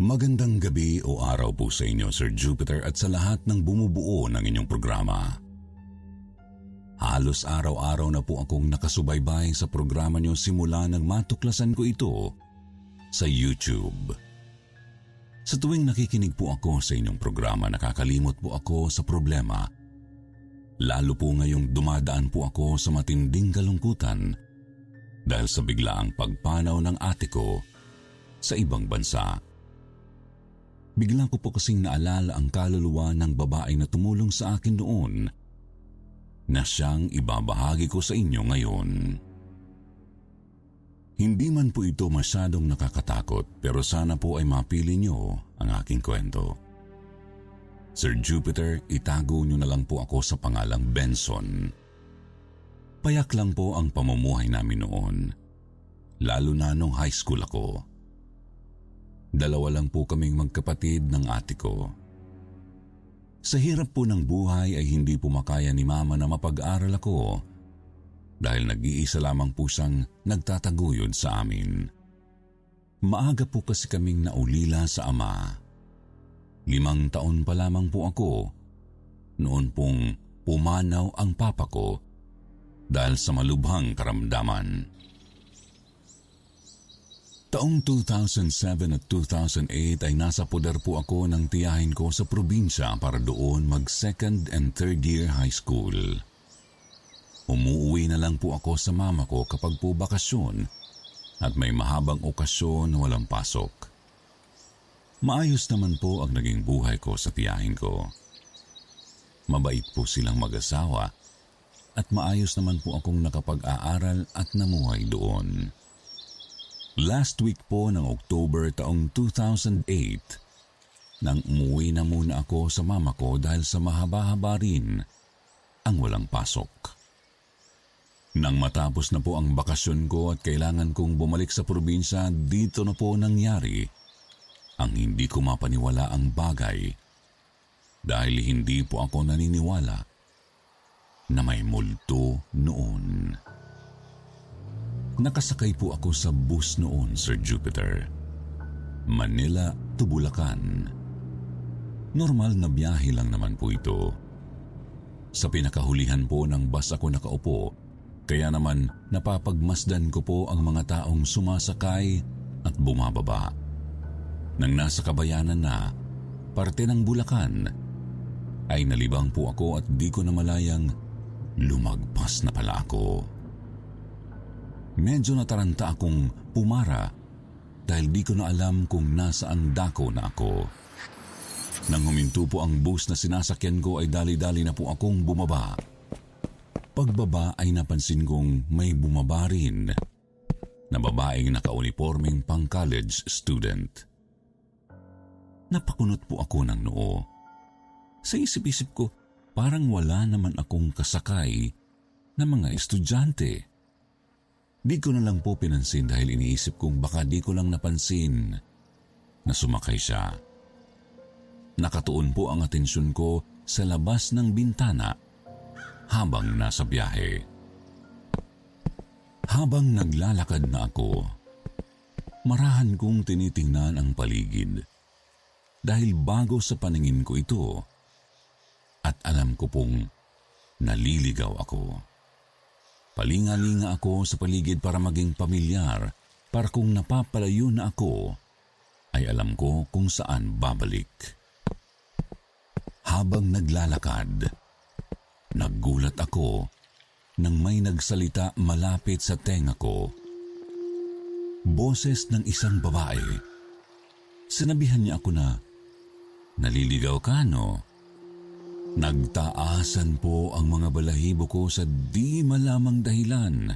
Magandang gabi o araw po sa inyo, Sir Jupiter, at sa lahat ng bumubuo ng inyong programa. Halos araw-araw na po akong nakasubaybay sa programa niyo simula nang matuklasan ko ito sa YouTube. Sa tuwing nakikinig po ako sa inyong programa, nakakalimot po ako sa problema. Lalo po ngayong dumadaan po ako sa matinding kalungkutan dahil sa biglaang pagpanaw ng ate ko sa ibang bansa. Bigla ko po kasing naalala ang kaluluwa ng babae na tumulong sa akin noon na siyang ibabahagi ko sa inyo ngayon. Hindi man po ito masyadong nakakatakot pero sana po ay mapili niyo ang aking kwento. Sir Jupiter, itago niyo na lang po ako sa pangalang Benson. Payak lang po ang pamumuhay namin noon, lalo na nung high school ako. Dalawa lang po kaming magkapatid ng ate ko. Sa hirap po ng buhay ay hindi po makaya ni mama na mapag-aral ako dahil nag-iisa lamang po siyang nagtataguyod sa amin. Maaga po kasi kaming naulila sa ama. Limang taon pa lamang po ako noon pong pumanaw ang papa ko dahil sa malubhang karamdaman. Taong 2007 at 2008 ay nasa poder po ako ng tiyahin ko sa probinsya para doon mag second and third year high school. Umuwi na lang po ako sa mama ko kapag po bakasyon at may mahabang okasyon na walang pasok. Maayos naman po ang naging buhay ko sa tiyahin ko. Mabait po silang mag-asawa at maayos naman po akong nakapag-aaral at namuhay doon. Last week po ng October taong 2008, nang umuwi na muna ako sa mama ko dahil sa mahaba-haba rin ang walang pasok. Nang matapos na po ang bakasyon ko at kailangan kong bumalik sa probinsya, dito na po nangyari ang hindi ko mapaniwala ang bagay dahil hindi po ako naniniwala na may multo noon. Nakasakay po ako sa bus noon, Sir Jupiter. Manila to Bulacan. Normal na biyahe lang naman po ito. Sa pinakahulihan po ng bus ako nakaupo, kaya naman napapagmasdan ko po ang mga taong sumasakay at bumababa. Nang nasa kabayanan na, parte ng Bulacan, ay nalibang po ako at di ko na malayang lumagpas na pala ako. Medyo nataranta akong pumara dahil di ko na alam kung nasaan dako na ako. Nang huminto po ang bus na sinasakyan ko ay dali-dali na po akong bumaba. Pagbaba ay napansin kong may bumaba rin na babaeng naka-uniforming pang college student. Napakunot po ako ng noo. Sa isip-isip ko, parang wala naman akong kasakay na mga estudyante. Di ko na lang po pinansin dahil iniisip kong baka di ko lang napansin na sumakay siya. Nakatuon po ang atensyon ko sa labas ng bintana habang nasa biyahe. Habang naglalakad na ako, marahan kong tinitingnan ang paligid dahil bago sa paningin ko ito at alam ko pong naliligaw ako. Palinga-linga ako sa paligid para maging pamilyar para kung napapalayo na ako ay alam ko kung saan babalik. Habang naglalakad, naggulat ako nang may nagsalita malapit sa tenga ko. Boses ng isang babae. Sinabihan niya ako na, Naliligaw ka, no? Nagtaasan po ang mga balahibo ko sa di malamang dahilan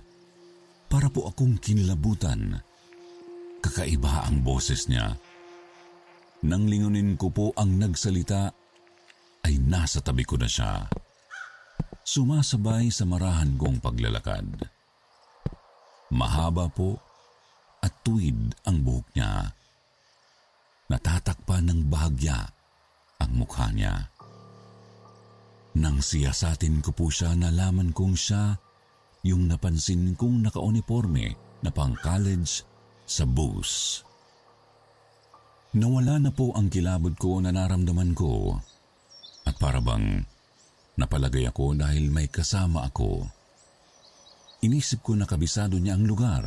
para po akong kinlabutan. Kakaiba ang boses niya. Nang lingunin ko po ang nagsalita, ay nasa tabi ko na siya. Sumasabay sa marahan kong paglalakad. Mahaba po at tuwid ang buhok niya. Natatakpan ng bahagya ang mukha niya. Nang siyasatin ko po siya, nalaman kong siya yung napansin kong nakauniforme na pang college sa bus. Nawala na po ang kilabot ko na naramdaman ko at parabang napalagay ako dahil may kasama ako. Inisip ko na kabisado niya ang lugar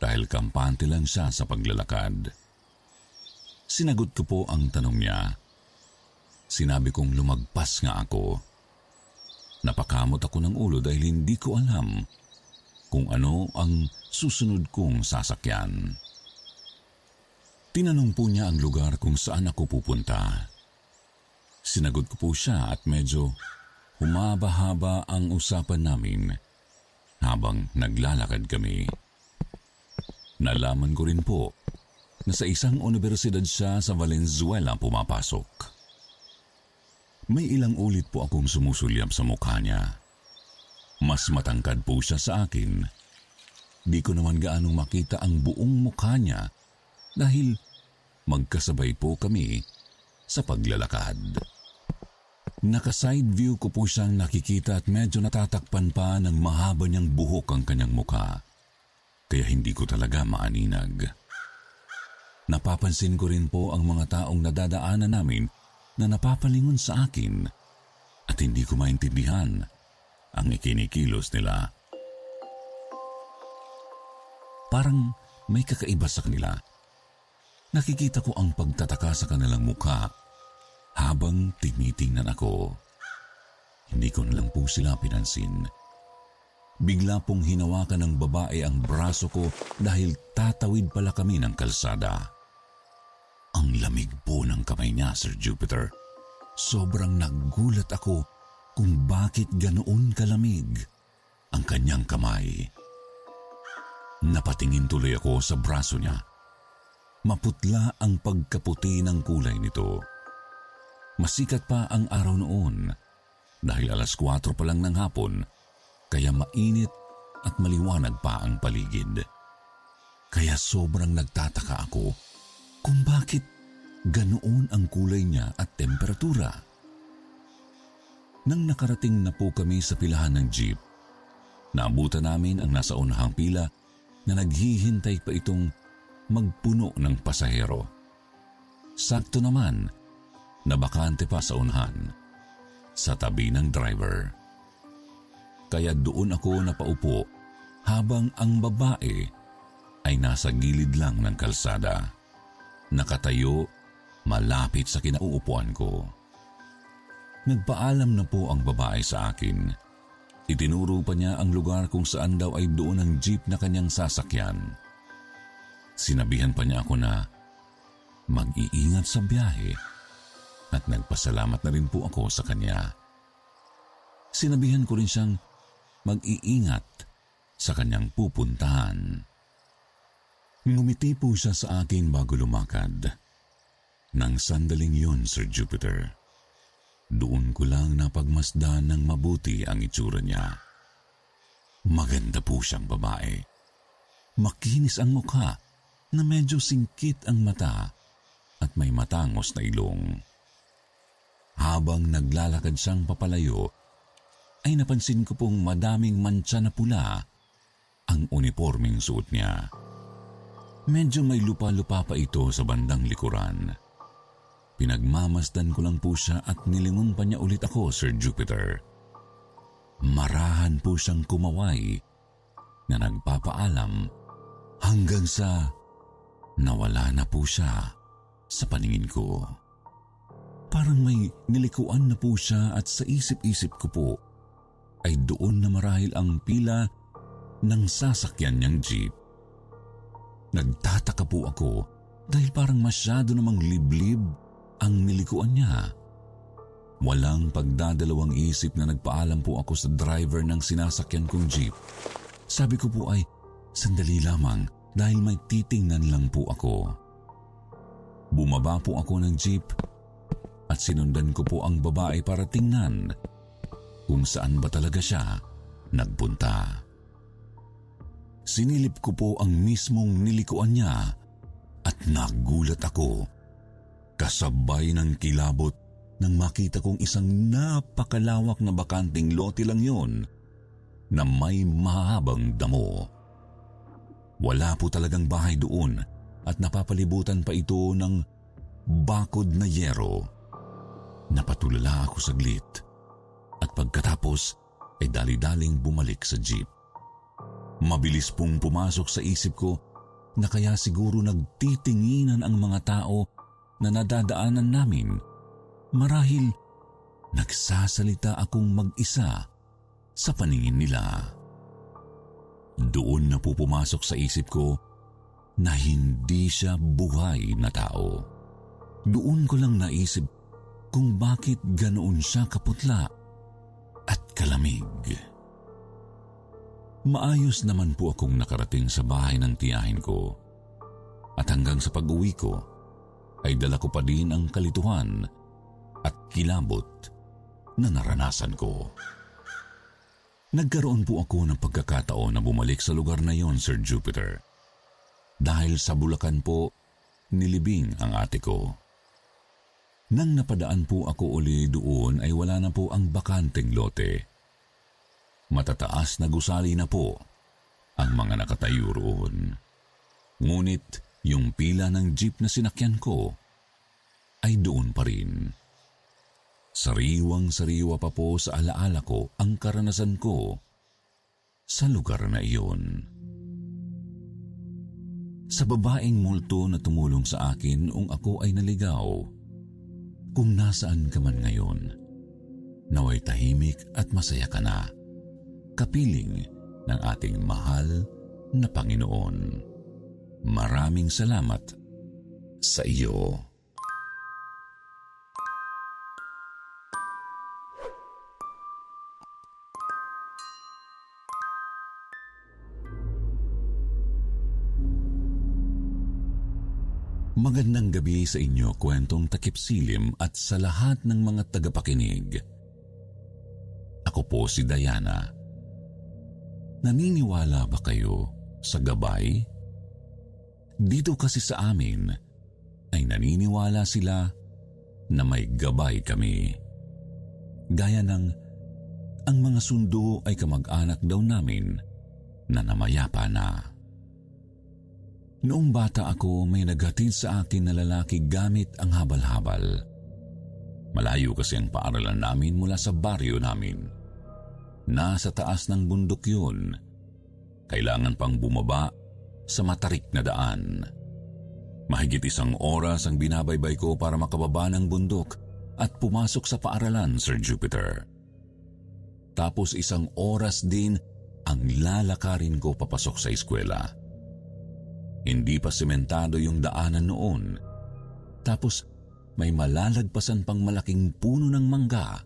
dahil kampante lang siya sa paglalakad. Sinagot ko po ang tanong niya. Sinabi kong lumagpas nga ako. Napakamot ako ng ulo dahil hindi ko alam kung ano ang susunod kong sasakyan. Tinanong po niya ang lugar kung saan ako pupunta. Sinagot ko po siya at medyo humaba-haba ang usapan namin habang naglalakad kami. Nalaman ko rin po na sa isang universidad siya sa Valenzuela pumapasok. May ilang ulit po akong sumusulyap sa mukha niya. Mas matangkad po siya sa akin. Di ko naman gaanong makita ang buong mukha niya dahil magkasabay po kami sa paglalakad. Naka-side view ko po siyang nakikita at medyo natatakpan pa ng mahaba niyang buhok ang kanyang mukha. Kaya hindi ko talaga maaninag. Napapansin ko rin po ang mga taong nadadaanan namin na napapalingon sa akin at hindi ko maintindihan ang ikinikilos nila. Parang may kakaiba sa kanila. Nakikita ko ang pagtataka sa kanilang mukha habang tinitingnan ako. Hindi ko na lang po sila pinansin. Bigla pong hinawakan ng babae ang braso ko dahil tatawid pala kami ng kalsada. Ang lamig po ng kamay niya, Sir Jupiter. Sobrang nagulat ako kung bakit ganoon kalamig ang kanyang kamay. Napatingin tuloy ako sa braso niya. Maputla ang pagkaputi ng kulay nito. Masikat pa ang araw noon dahil alas 4 pa lang ng hapon kaya mainit at maliwanag pa ang paligid. Kaya sobrang nagtataka ako kung bakit ganoon ang kulay niya at temperatura. Nang nakarating na po kami sa pilahan ng jeep, naabutan namin ang nasa unahang pila na naghihintay pa itong magpuno ng pasahero. Sakto naman na bakante pa sa unahan, sa tabi ng driver. Kaya doon ako napaupo habang ang babae ay nasa gilid lang ng kalsada nakatayo malapit sa kinauupuan ko. Nagpaalam na po ang babae sa akin. Itinuro pa niya ang lugar kung saan daw ay doon ang jeep na kanyang sasakyan. Sinabihan pa niya ako na mag-iingat sa biyahe at nagpasalamat na rin po ako sa kanya. Sinabihan ko rin siyang mag-iingat sa kanyang pupuntahan. Ngumiti po siya sa akin bago lumakad. Nang sandaling yun, Sir Jupiter, doon ko lang napagmasdan ng mabuti ang itsura niya. Maganda po siyang babae. Makinis ang mukha na medyo singkit ang mata at may matangos na ilong. Habang naglalakad siyang papalayo, ay napansin ko pong madaming mantsa na pula ang uniforming suot niya. Medyo may lupa-lupa pa ito sa bandang likuran. Pinagmamasdan ko lang po siya at nilingon pa niya ulit ako, Sir Jupiter. Marahan po siyang kumaway na nagpapaalam hanggang sa nawala na po siya sa paningin ko. Parang may nilikuan na po siya at sa isip-isip ko po ay doon na marahil ang pila ng sasakyan niyang jeep. Nagtataka po ako dahil parang masyado namang liblib ang nilikuan niya. Walang pagdadalawang isip na nagpaalam po ako sa driver ng sinasakyan kong jeep. Sabi ko po ay, sandali lamang dahil may titingnan lang po ako. Bumaba po ako ng jeep at sinundan ko po ang babae para tingnan kung saan ba talaga siya nagpunta. Sinilip ko po ang mismong nilikuan niya at nagulat ako. Kasabay ng kilabot nang makita kong isang napakalawak na bakanting lote lang yon na may mahabang damo. Wala po talagang bahay doon at napapalibutan pa ito ng bakod na yero. Napatulala ako saglit at pagkatapos ay dali-daling bumalik sa jeep. Mabilis pong pumasok sa isip ko na kaya siguro nagtitinginan ang mga tao na nadadaanan namin marahil nagsasalita akong mag-isa sa paningin nila. Doon na po pumasok sa isip ko na hindi siya buhay na tao. Doon ko lang naisip kung bakit ganoon siya kaputla at kalamig. Maayos naman po akong nakarating sa bahay ng tiyahin ko. At hanggang sa pag-uwi ko, ay dala ko pa din ang kalituhan at kilabot na naranasan ko. Nagkaroon po ako ng pagkakataon na bumalik sa lugar na yon, Sir Jupiter. Dahil sa Bulacan po, nilibing ang ate ko. Nang napadaan po ako uli doon ay wala na po ang bakanteng lote. Matataas na gusali na po ang mga nakatayo roon. Ngunit yung pila ng jeep na sinakyan ko ay doon pa rin. Sariwang-sariwa pa po sa alaala ko ang karanasan ko sa lugar na iyon. Sa babaeng multo na tumulong sa akin ung ako ay naligaw, kung nasaan ka man ngayon, naway tahimik at masaya ka na kapiling ng ating mahal na Panginoon. Maraming salamat sa iyo. Magandang gabi sa inyo, kwentong takip silim at sa lahat ng mga tagapakinig. Ako po si Diana Naniniwala ba kayo sa gabay? Dito kasi sa amin ay naniniwala sila na may gabay kami. Gaya ng ang mga sundo ay kamag-anak daw namin na namayapa na. Noong bata ako may naghatid sa akin na lalaki gamit ang habal-habal. Malayo kasi ang paaralan namin mula sa baryo namin. Nasa taas ng bundok yun. Kailangan pang bumaba sa matarik na daan. Mahigit isang oras ang binabaybay ko para makababa ng bundok at pumasok sa paaralan, Sir Jupiter. Tapos isang oras din ang lalakarin ko papasok sa eskwela. Hindi pa sementado yung daanan noon. Tapos may malalagpasan pang malaking puno ng mangga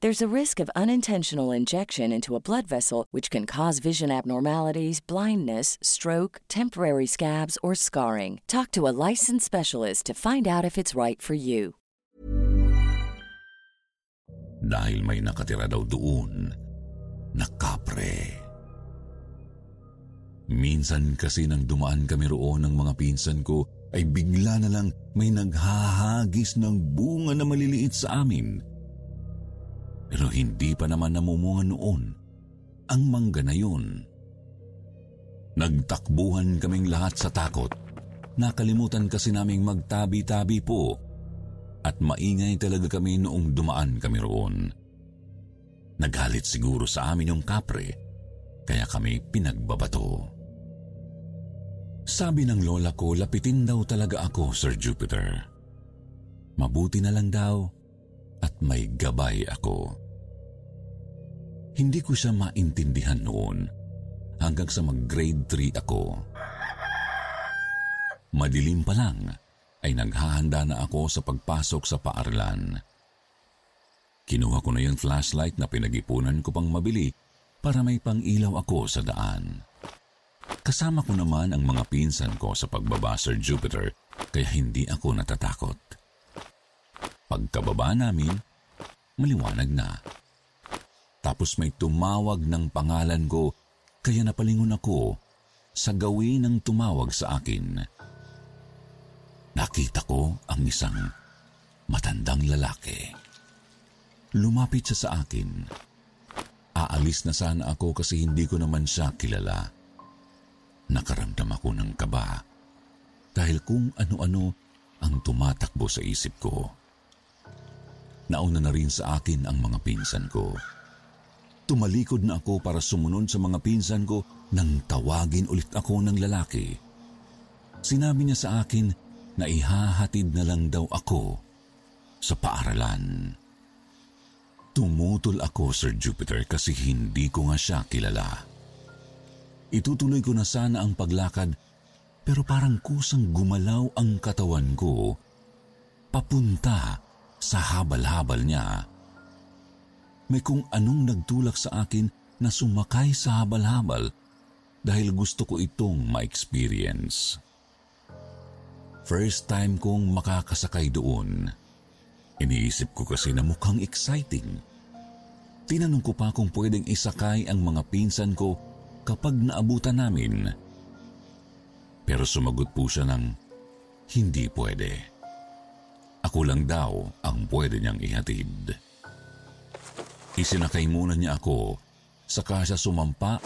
There's a risk of unintentional injection into a blood vessel, which can cause vision abnormalities, blindness, stroke, temporary scabs, or scarring. Talk to a licensed specialist to find out if it's right for you. Dahil may nakatira daw doon na kapre. Minsan kasi nang dumaan kami roon ng mga pinsan ko ay bigla na lang may naghahagis ng bunga na maliliit sa amin. Pero hindi pa naman namumunga noon ang mangga na yun. Nagtakbuhan kaming lahat sa takot. Nakalimutan kasi naming magtabi-tabi po at maingay talaga kami noong dumaan kami roon. Nagalit siguro sa amin yung kapre, kaya kami pinagbabato. Sabi ng lola ko, lapitin daw talaga ako, Sir Jupiter. Mabuti na lang daw at may gabay ako. Hindi ko siya maintindihan noon hanggang sa mag-grade 3 ako. Madilim pa lang ay naghahanda na ako sa pagpasok sa paaralan. Kinuha ko na yung flashlight na pinag-ipunan ko pang mabili para may pang-ilaw ako sa daan. Kasama ko naman ang mga pinsan ko sa pagbaba Sir Jupiter kaya hindi ako natatakot. Pagkababa namin, maliwanag na. Tapos may tumawag ng pangalan ko kaya napalingon ako sa gawin ng tumawag sa akin. Nakita ko ang isang matandang lalaki. Lumapit siya sa akin. Aalis na sana ako kasi hindi ko naman siya kilala. Nakaramdam ako ng kaba dahil kung ano-ano ang tumatakbo sa isip ko. Nauna na rin sa akin ang mga pinsan ko. Tumalikod na ako para sumunod sa mga pinsan ko nang tawagin ulit ako ng lalaki. Sinabi niya sa akin na ihahatid na lang daw ako sa paaralan. Tumutol ako, Sir Jupiter, kasi hindi ko nga siya kilala. Itutuloy ko na sana ang paglakad pero parang kusang gumalaw ang katawan ko papunta sa habal-habal niya. May kung anong nagtulak sa akin na sumakay sa habal-habal dahil gusto ko itong ma-experience. First time kong makakasakay doon. Iniisip ko kasi na mukhang exciting. Tinanong ko pa kung pwedeng isakay ang mga pinsan ko kapag naabutan namin. Pero sumagot po siya ng hindi pwede. Ako lang daw ang pwede niyang ihatid. Isinakay muna niya ako, saka siya sumampa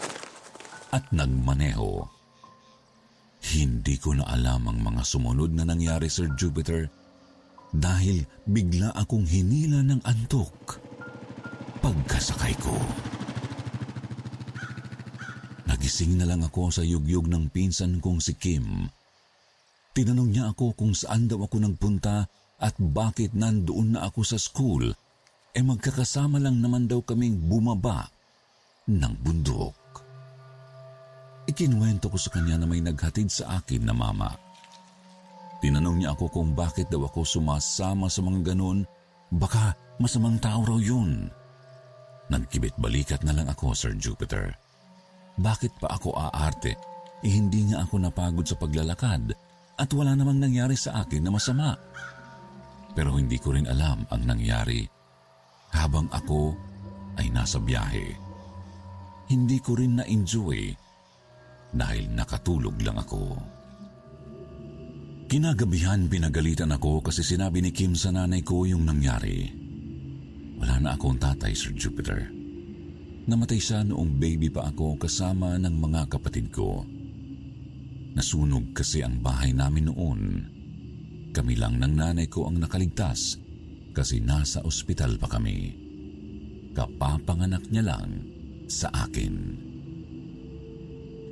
at nagmaneho. Hindi ko na alam ang mga sumunod na nangyari, Sir Jupiter, dahil bigla akong hinila ng antok pagkasakay ko. Nagising na lang ako sa yugyug ng pinsan kong si Kim. Tinanong niya ako kung saan daw ako nagpunta at bakit nandoon na ako sa school, e eh magkakasama lang naman daw kaming bumaba ng bundok. Ikinuwento ko sa kanya na may naghatid sa akin na mama. Tinanong niya ako kung bakit daw ako sumasama sa mga ganun, baka masamang tao raw yun. Nagkibit balikat na lang ako, Sir Jupiter. Bakit pa ako aarte? Eh, hindi nga ako napagod sa paglalakad at wala namang nangyari sa akin na masama. Pero hindi ko rin alam ang nangyari habang ako ay nasa biyahe. Hindi ko rin na-enjoy dahil nakatulog lang ako. Kinagabihan pinagalitan ako kasi sinabi ni Kim sa nanay ko yung nangyari. Wala na akong tatay, Sir Jupiter. Namatay siya noong baby pa ako kasama ng mga kapatid ko. Nasunog kasi ang bahay namin noon. Kami lang ng nanay ko ang nakaligtas kasi nasa ospital pa kami. Kapapanganak niya lang sa akin.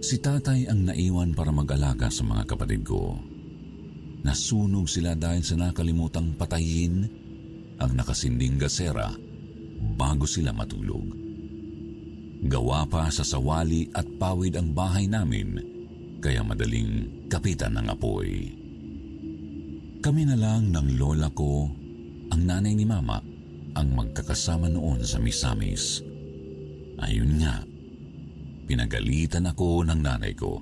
Si tatay ang naiwan para mag-alaga sa mga kapatid ko. Nasunog sila dahil sa nakalimutang patayin ang nakasinding gasera bago sila matulog. Gawa pa sa sawali at pawid ang bahay namin, kaya madaling kapitan ng apoy. Kami na lang ng lola ko, ang nanay ni mama, ang magkakasama noon sa Misamis. Ayun nga, pinagalitan ako ng nanay ko.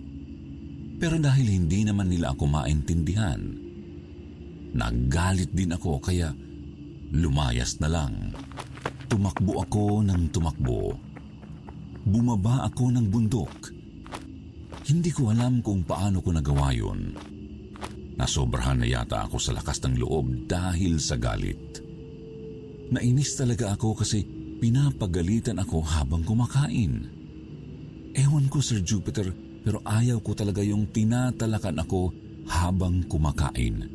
Pero dahil hindi naman nila ako maintindihan, naggalit din ako kaya lumayas na lang. Tumakbo ako ng tumakbo. Bumaba ako ng bundok. Hindi ko alam kung paano ko nagawa yun. Nasobrahan na yata ako sa lakas ng loob dahil sa galit. Nainis talaga ako kasi pinapagalitan ako habang kumakain. Ewan ko Sir Jupiter pero ayaw ko talaga yung tinatalakan ako habang kumakain.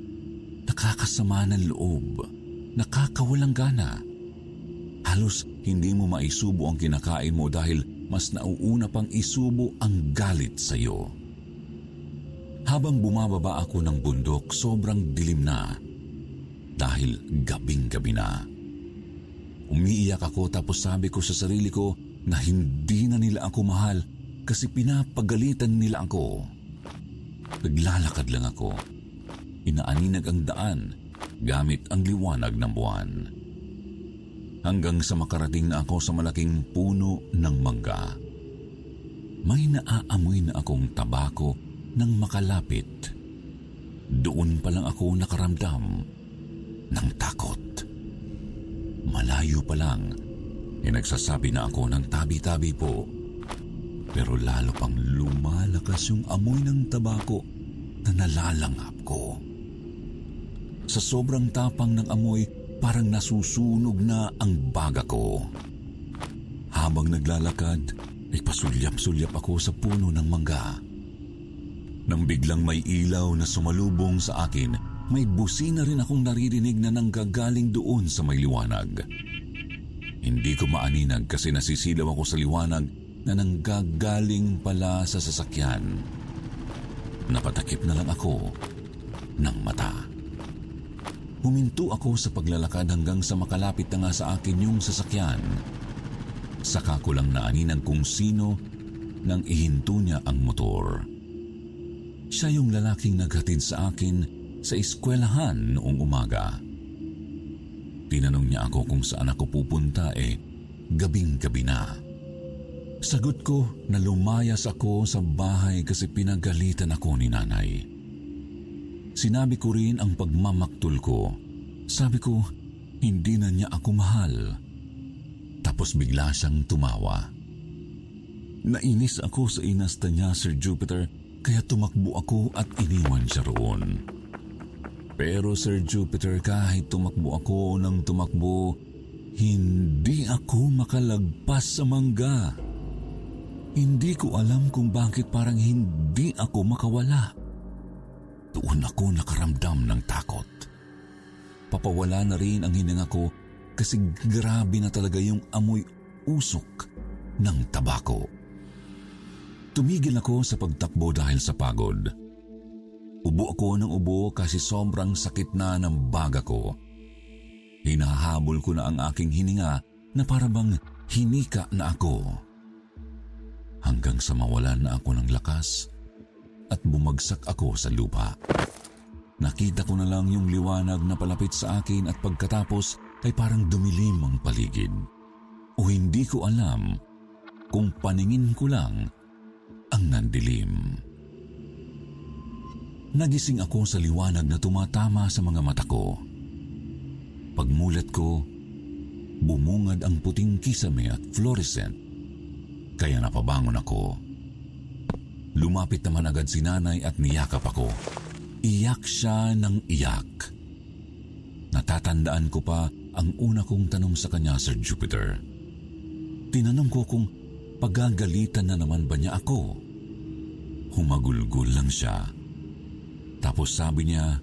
Nakakasama ng loob. Nakakawalang gana. Halos hindi mo maisubo ang kinakain mo dahil mas nauuna pang isubo ang galit sa iyo. Habang bumababa ako ng bundok, sobrang dilim na dahil gabing-gabi na. Umiiyak ako tapos sabi ko sa sarili ko na hindi na nila ako mahal kasi pinapagalitan nila ako. Naglalakad lang ako. Inaaninag ang daan gamit ang liwanag ng buwan. Hanggang sa makarating na ako sa malaking puno ng mangga. May naaamoy na akong tabako nang makalapit. Doon pa lang ako nakaramdam ng takot. Malayo pa lang, eh nagsasabi na ako ng tabi-tabi po. Pero lalo pang lumalakas yung amoy ng tabako na nalalanghap ko. Sa sobrang tapang ng amoy, parang nasusunog na ang baga ko. Habang naglalakad, ay pasulyap-sulyap ako sa puno ng mangga. Nang biglang may ilaw na sumalubong sa akin, may busina rin akong naririnig na nanggagaling doon sa may liwanag. Hindi ko maaninag kasi nasisilaw ako sa liwanag na nanggagaling pala sa sasakyan. Napatakip na lang ako ng mata. Huminto ako sa paglalakad hanggang sa makalapit na nga sa akin yung sasakyan. Saka ko lang naaninag kung sino nang ihinto niya ang motor. Siya yung lalaking naghatid sa akin sa eskwelahan noong umaga. Tinanong niya ako kung saan ako pupunta eh, gabing-gabi na. Sagot ko na lumayas ako sa bahay kasi pinagalitan ako ni nanay. Sinabi ko rin ang pagmamaktol ko. Sabi ko, hindi na niya ako mahal. Tapos bigla siyang tumawa. Nainis ako sa inasta niya, Sir Jupiter, kaya tumakbo ako at iniwan siya roon. Pero Sir Jupiter, kahit tumakbo ako ng tumakbo, hindi ako makalagpas sa mangga. Hindi ko alam kung bakit parang hindi ako makawala. Doon ako nakaramdam ng takot. Papawala na rin ang hininga ko kasi grabe na talaga yung amoy usok ng tabako. Tumigil ako sa pagtakbo dahil sa pagod. Ubo ako ng ubo kasi sobrang sakit na ng baga ko. Hinahabol ko na ang aking hininga na parabang hinika na ako. Hanggang sa mawalan na ako ng lakas at bumagsak ako sa lupa. Nakita ko na lang yung liwanag na palapit sa akin at pagkatapos ay parang dumilim ang paligid. O hindi ko alam kung paningin ko lang ang nandilim. Nagising ako sa liwanag na tumatama sa mga mata ko. Pagmulat ko, bumungad ang puting kisame at fluorescent. Kaya napabangon ako. Lumapit naman agad si nanay at niyakap ako. Iyak siya ng iyak. Natatandaan ko pa ang una kong tanong sa kanya, Sir Jupiter. Tinanong ko kung pagagalitan na naman ba niya ako. Humagulgul lang siya. Tapos sabi niya,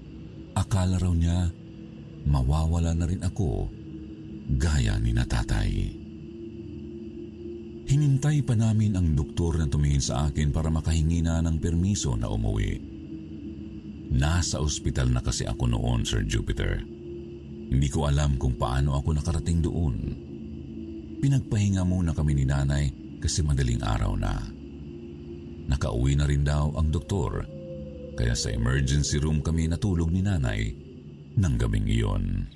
akala raw niya mawawala na rin ako gaya ni natatay. Hinintay pa namin ang doktor na tumingin sa akin para makahingi na ng permiso na umuwi. Nasa ospital na kasi ako noon, Sir Jupiter. Hindi ko alam kung paano ako nakarating doon. Pinagpahinga muna kami ni nanay kasi madaling araw na. Nakauwi na rin daw ang doktor, kaya sa emergency room kami natulog ni nanay ng gabing iyon.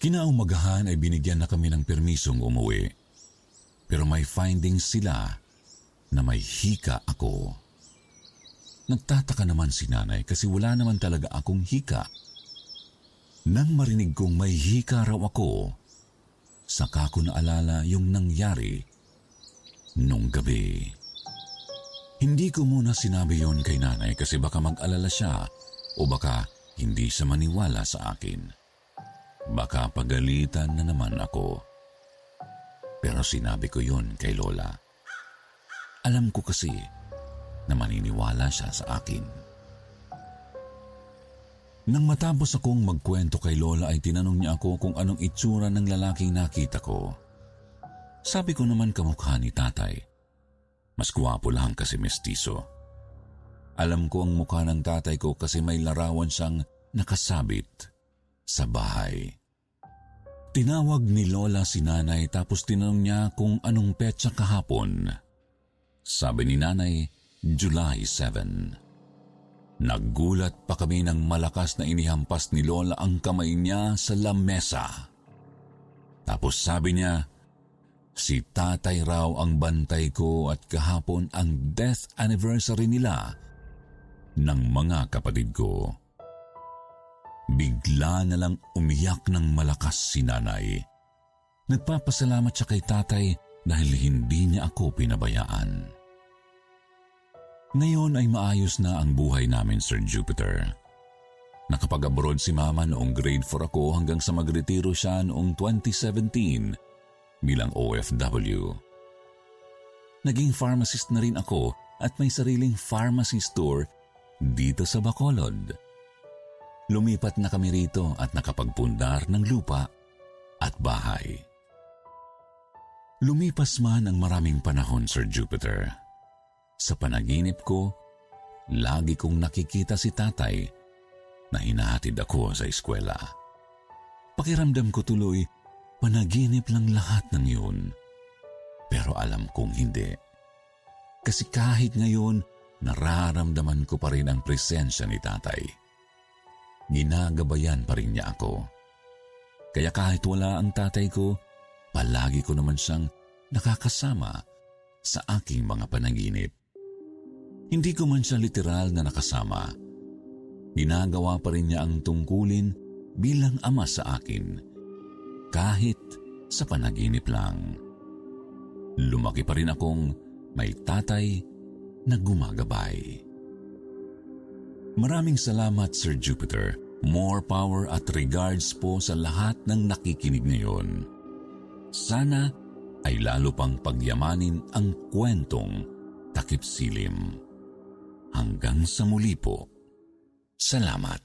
Kinaumagahan ay binigyan na kami ng permisong umuwi. Pero may findings sila na may hika ako. Nagtataka naman si nanay kasi wala naman talaga akong hika. Nang marinig kong may hika raw ako, saka ko naalala yung nangyari nung gabi. Hindi ko muna sinabi yon kay nanay kasi baka mag-alala siya o baka hindi siya maniwala sa akin. Baka pagalitan na naman ako. Pero sinabi ko yun kay Lola. Alam ko kasi na maniniwala siya sa akin. Nang matapos akong magkwento kay Lola ay tinanong niya ako kung anong itsura ng lalaking nakita ko. Sabi ko naman kamukha ni tatay. Mas guwapo lang kasi mestizo. Alam ko ang mukha ng tatay ko kasi may larawan siyang nakasabit sa bahay. Tinawag ni Lola si nanay tapos tinanong niya kung anong petsa kahapon. Sabi ni nanay, July 7. Naggulat pa kami ng malakas na inihampas ni Lola ang kamay niya sa lamesa. Tapos sabi niya, si tatay raw ang bantay ko at kahapon ang death anniversary nila ng mga kapatid ko. Bigla na lang umiyak ng malakas si nanay. Nagpapasalamat siya kay tatay dahil hindi niya ako pinabayaan. Ngayon ay maayos na ang buhay namin, Sir Jupiter. Nakapag-abroad si Mama noong grade 4 ako hanggang sa magretiro siya noong 2017 bilang OFW. Naging pharmacist na rin ako at may sariling pharmacy store dito sa Bacolod. Lumipat na kami rito at nakapagpundar ng lupa at bahay. Lumipas man ang maraming panahon, Sir Jupiter. Sa panaginip ko, lagi kong nakikita si tatay na hinahatid ako sa eskwela. Pakiramdam ko tuloy, panaginip lang lahat ng yun. Pero alam kong hindi. Kasi kahit ngayon, nararamdaman ko pa rin ang presensya ni tatay ginagabayan pa rin niya ako. Kaya kahit wala ang tatay ko, palagi ko naman siyang nakakasama sa aking mga panaginip. Hindi ko man siya literal na nakasama. Ginagawa pa rin niya ang tungkulin bilang ama sa akin, kahit sa panaginip lang. Lumaki pa rin akong may tatay na gumagabay. Maraming salamat, Sir Jupiter. More power at regards po sa lahat ng nakikinig ngayon. Sana ay lalo pang pagyamanin ang kwentong takip silim. Hanggang sa muli po. Salamat.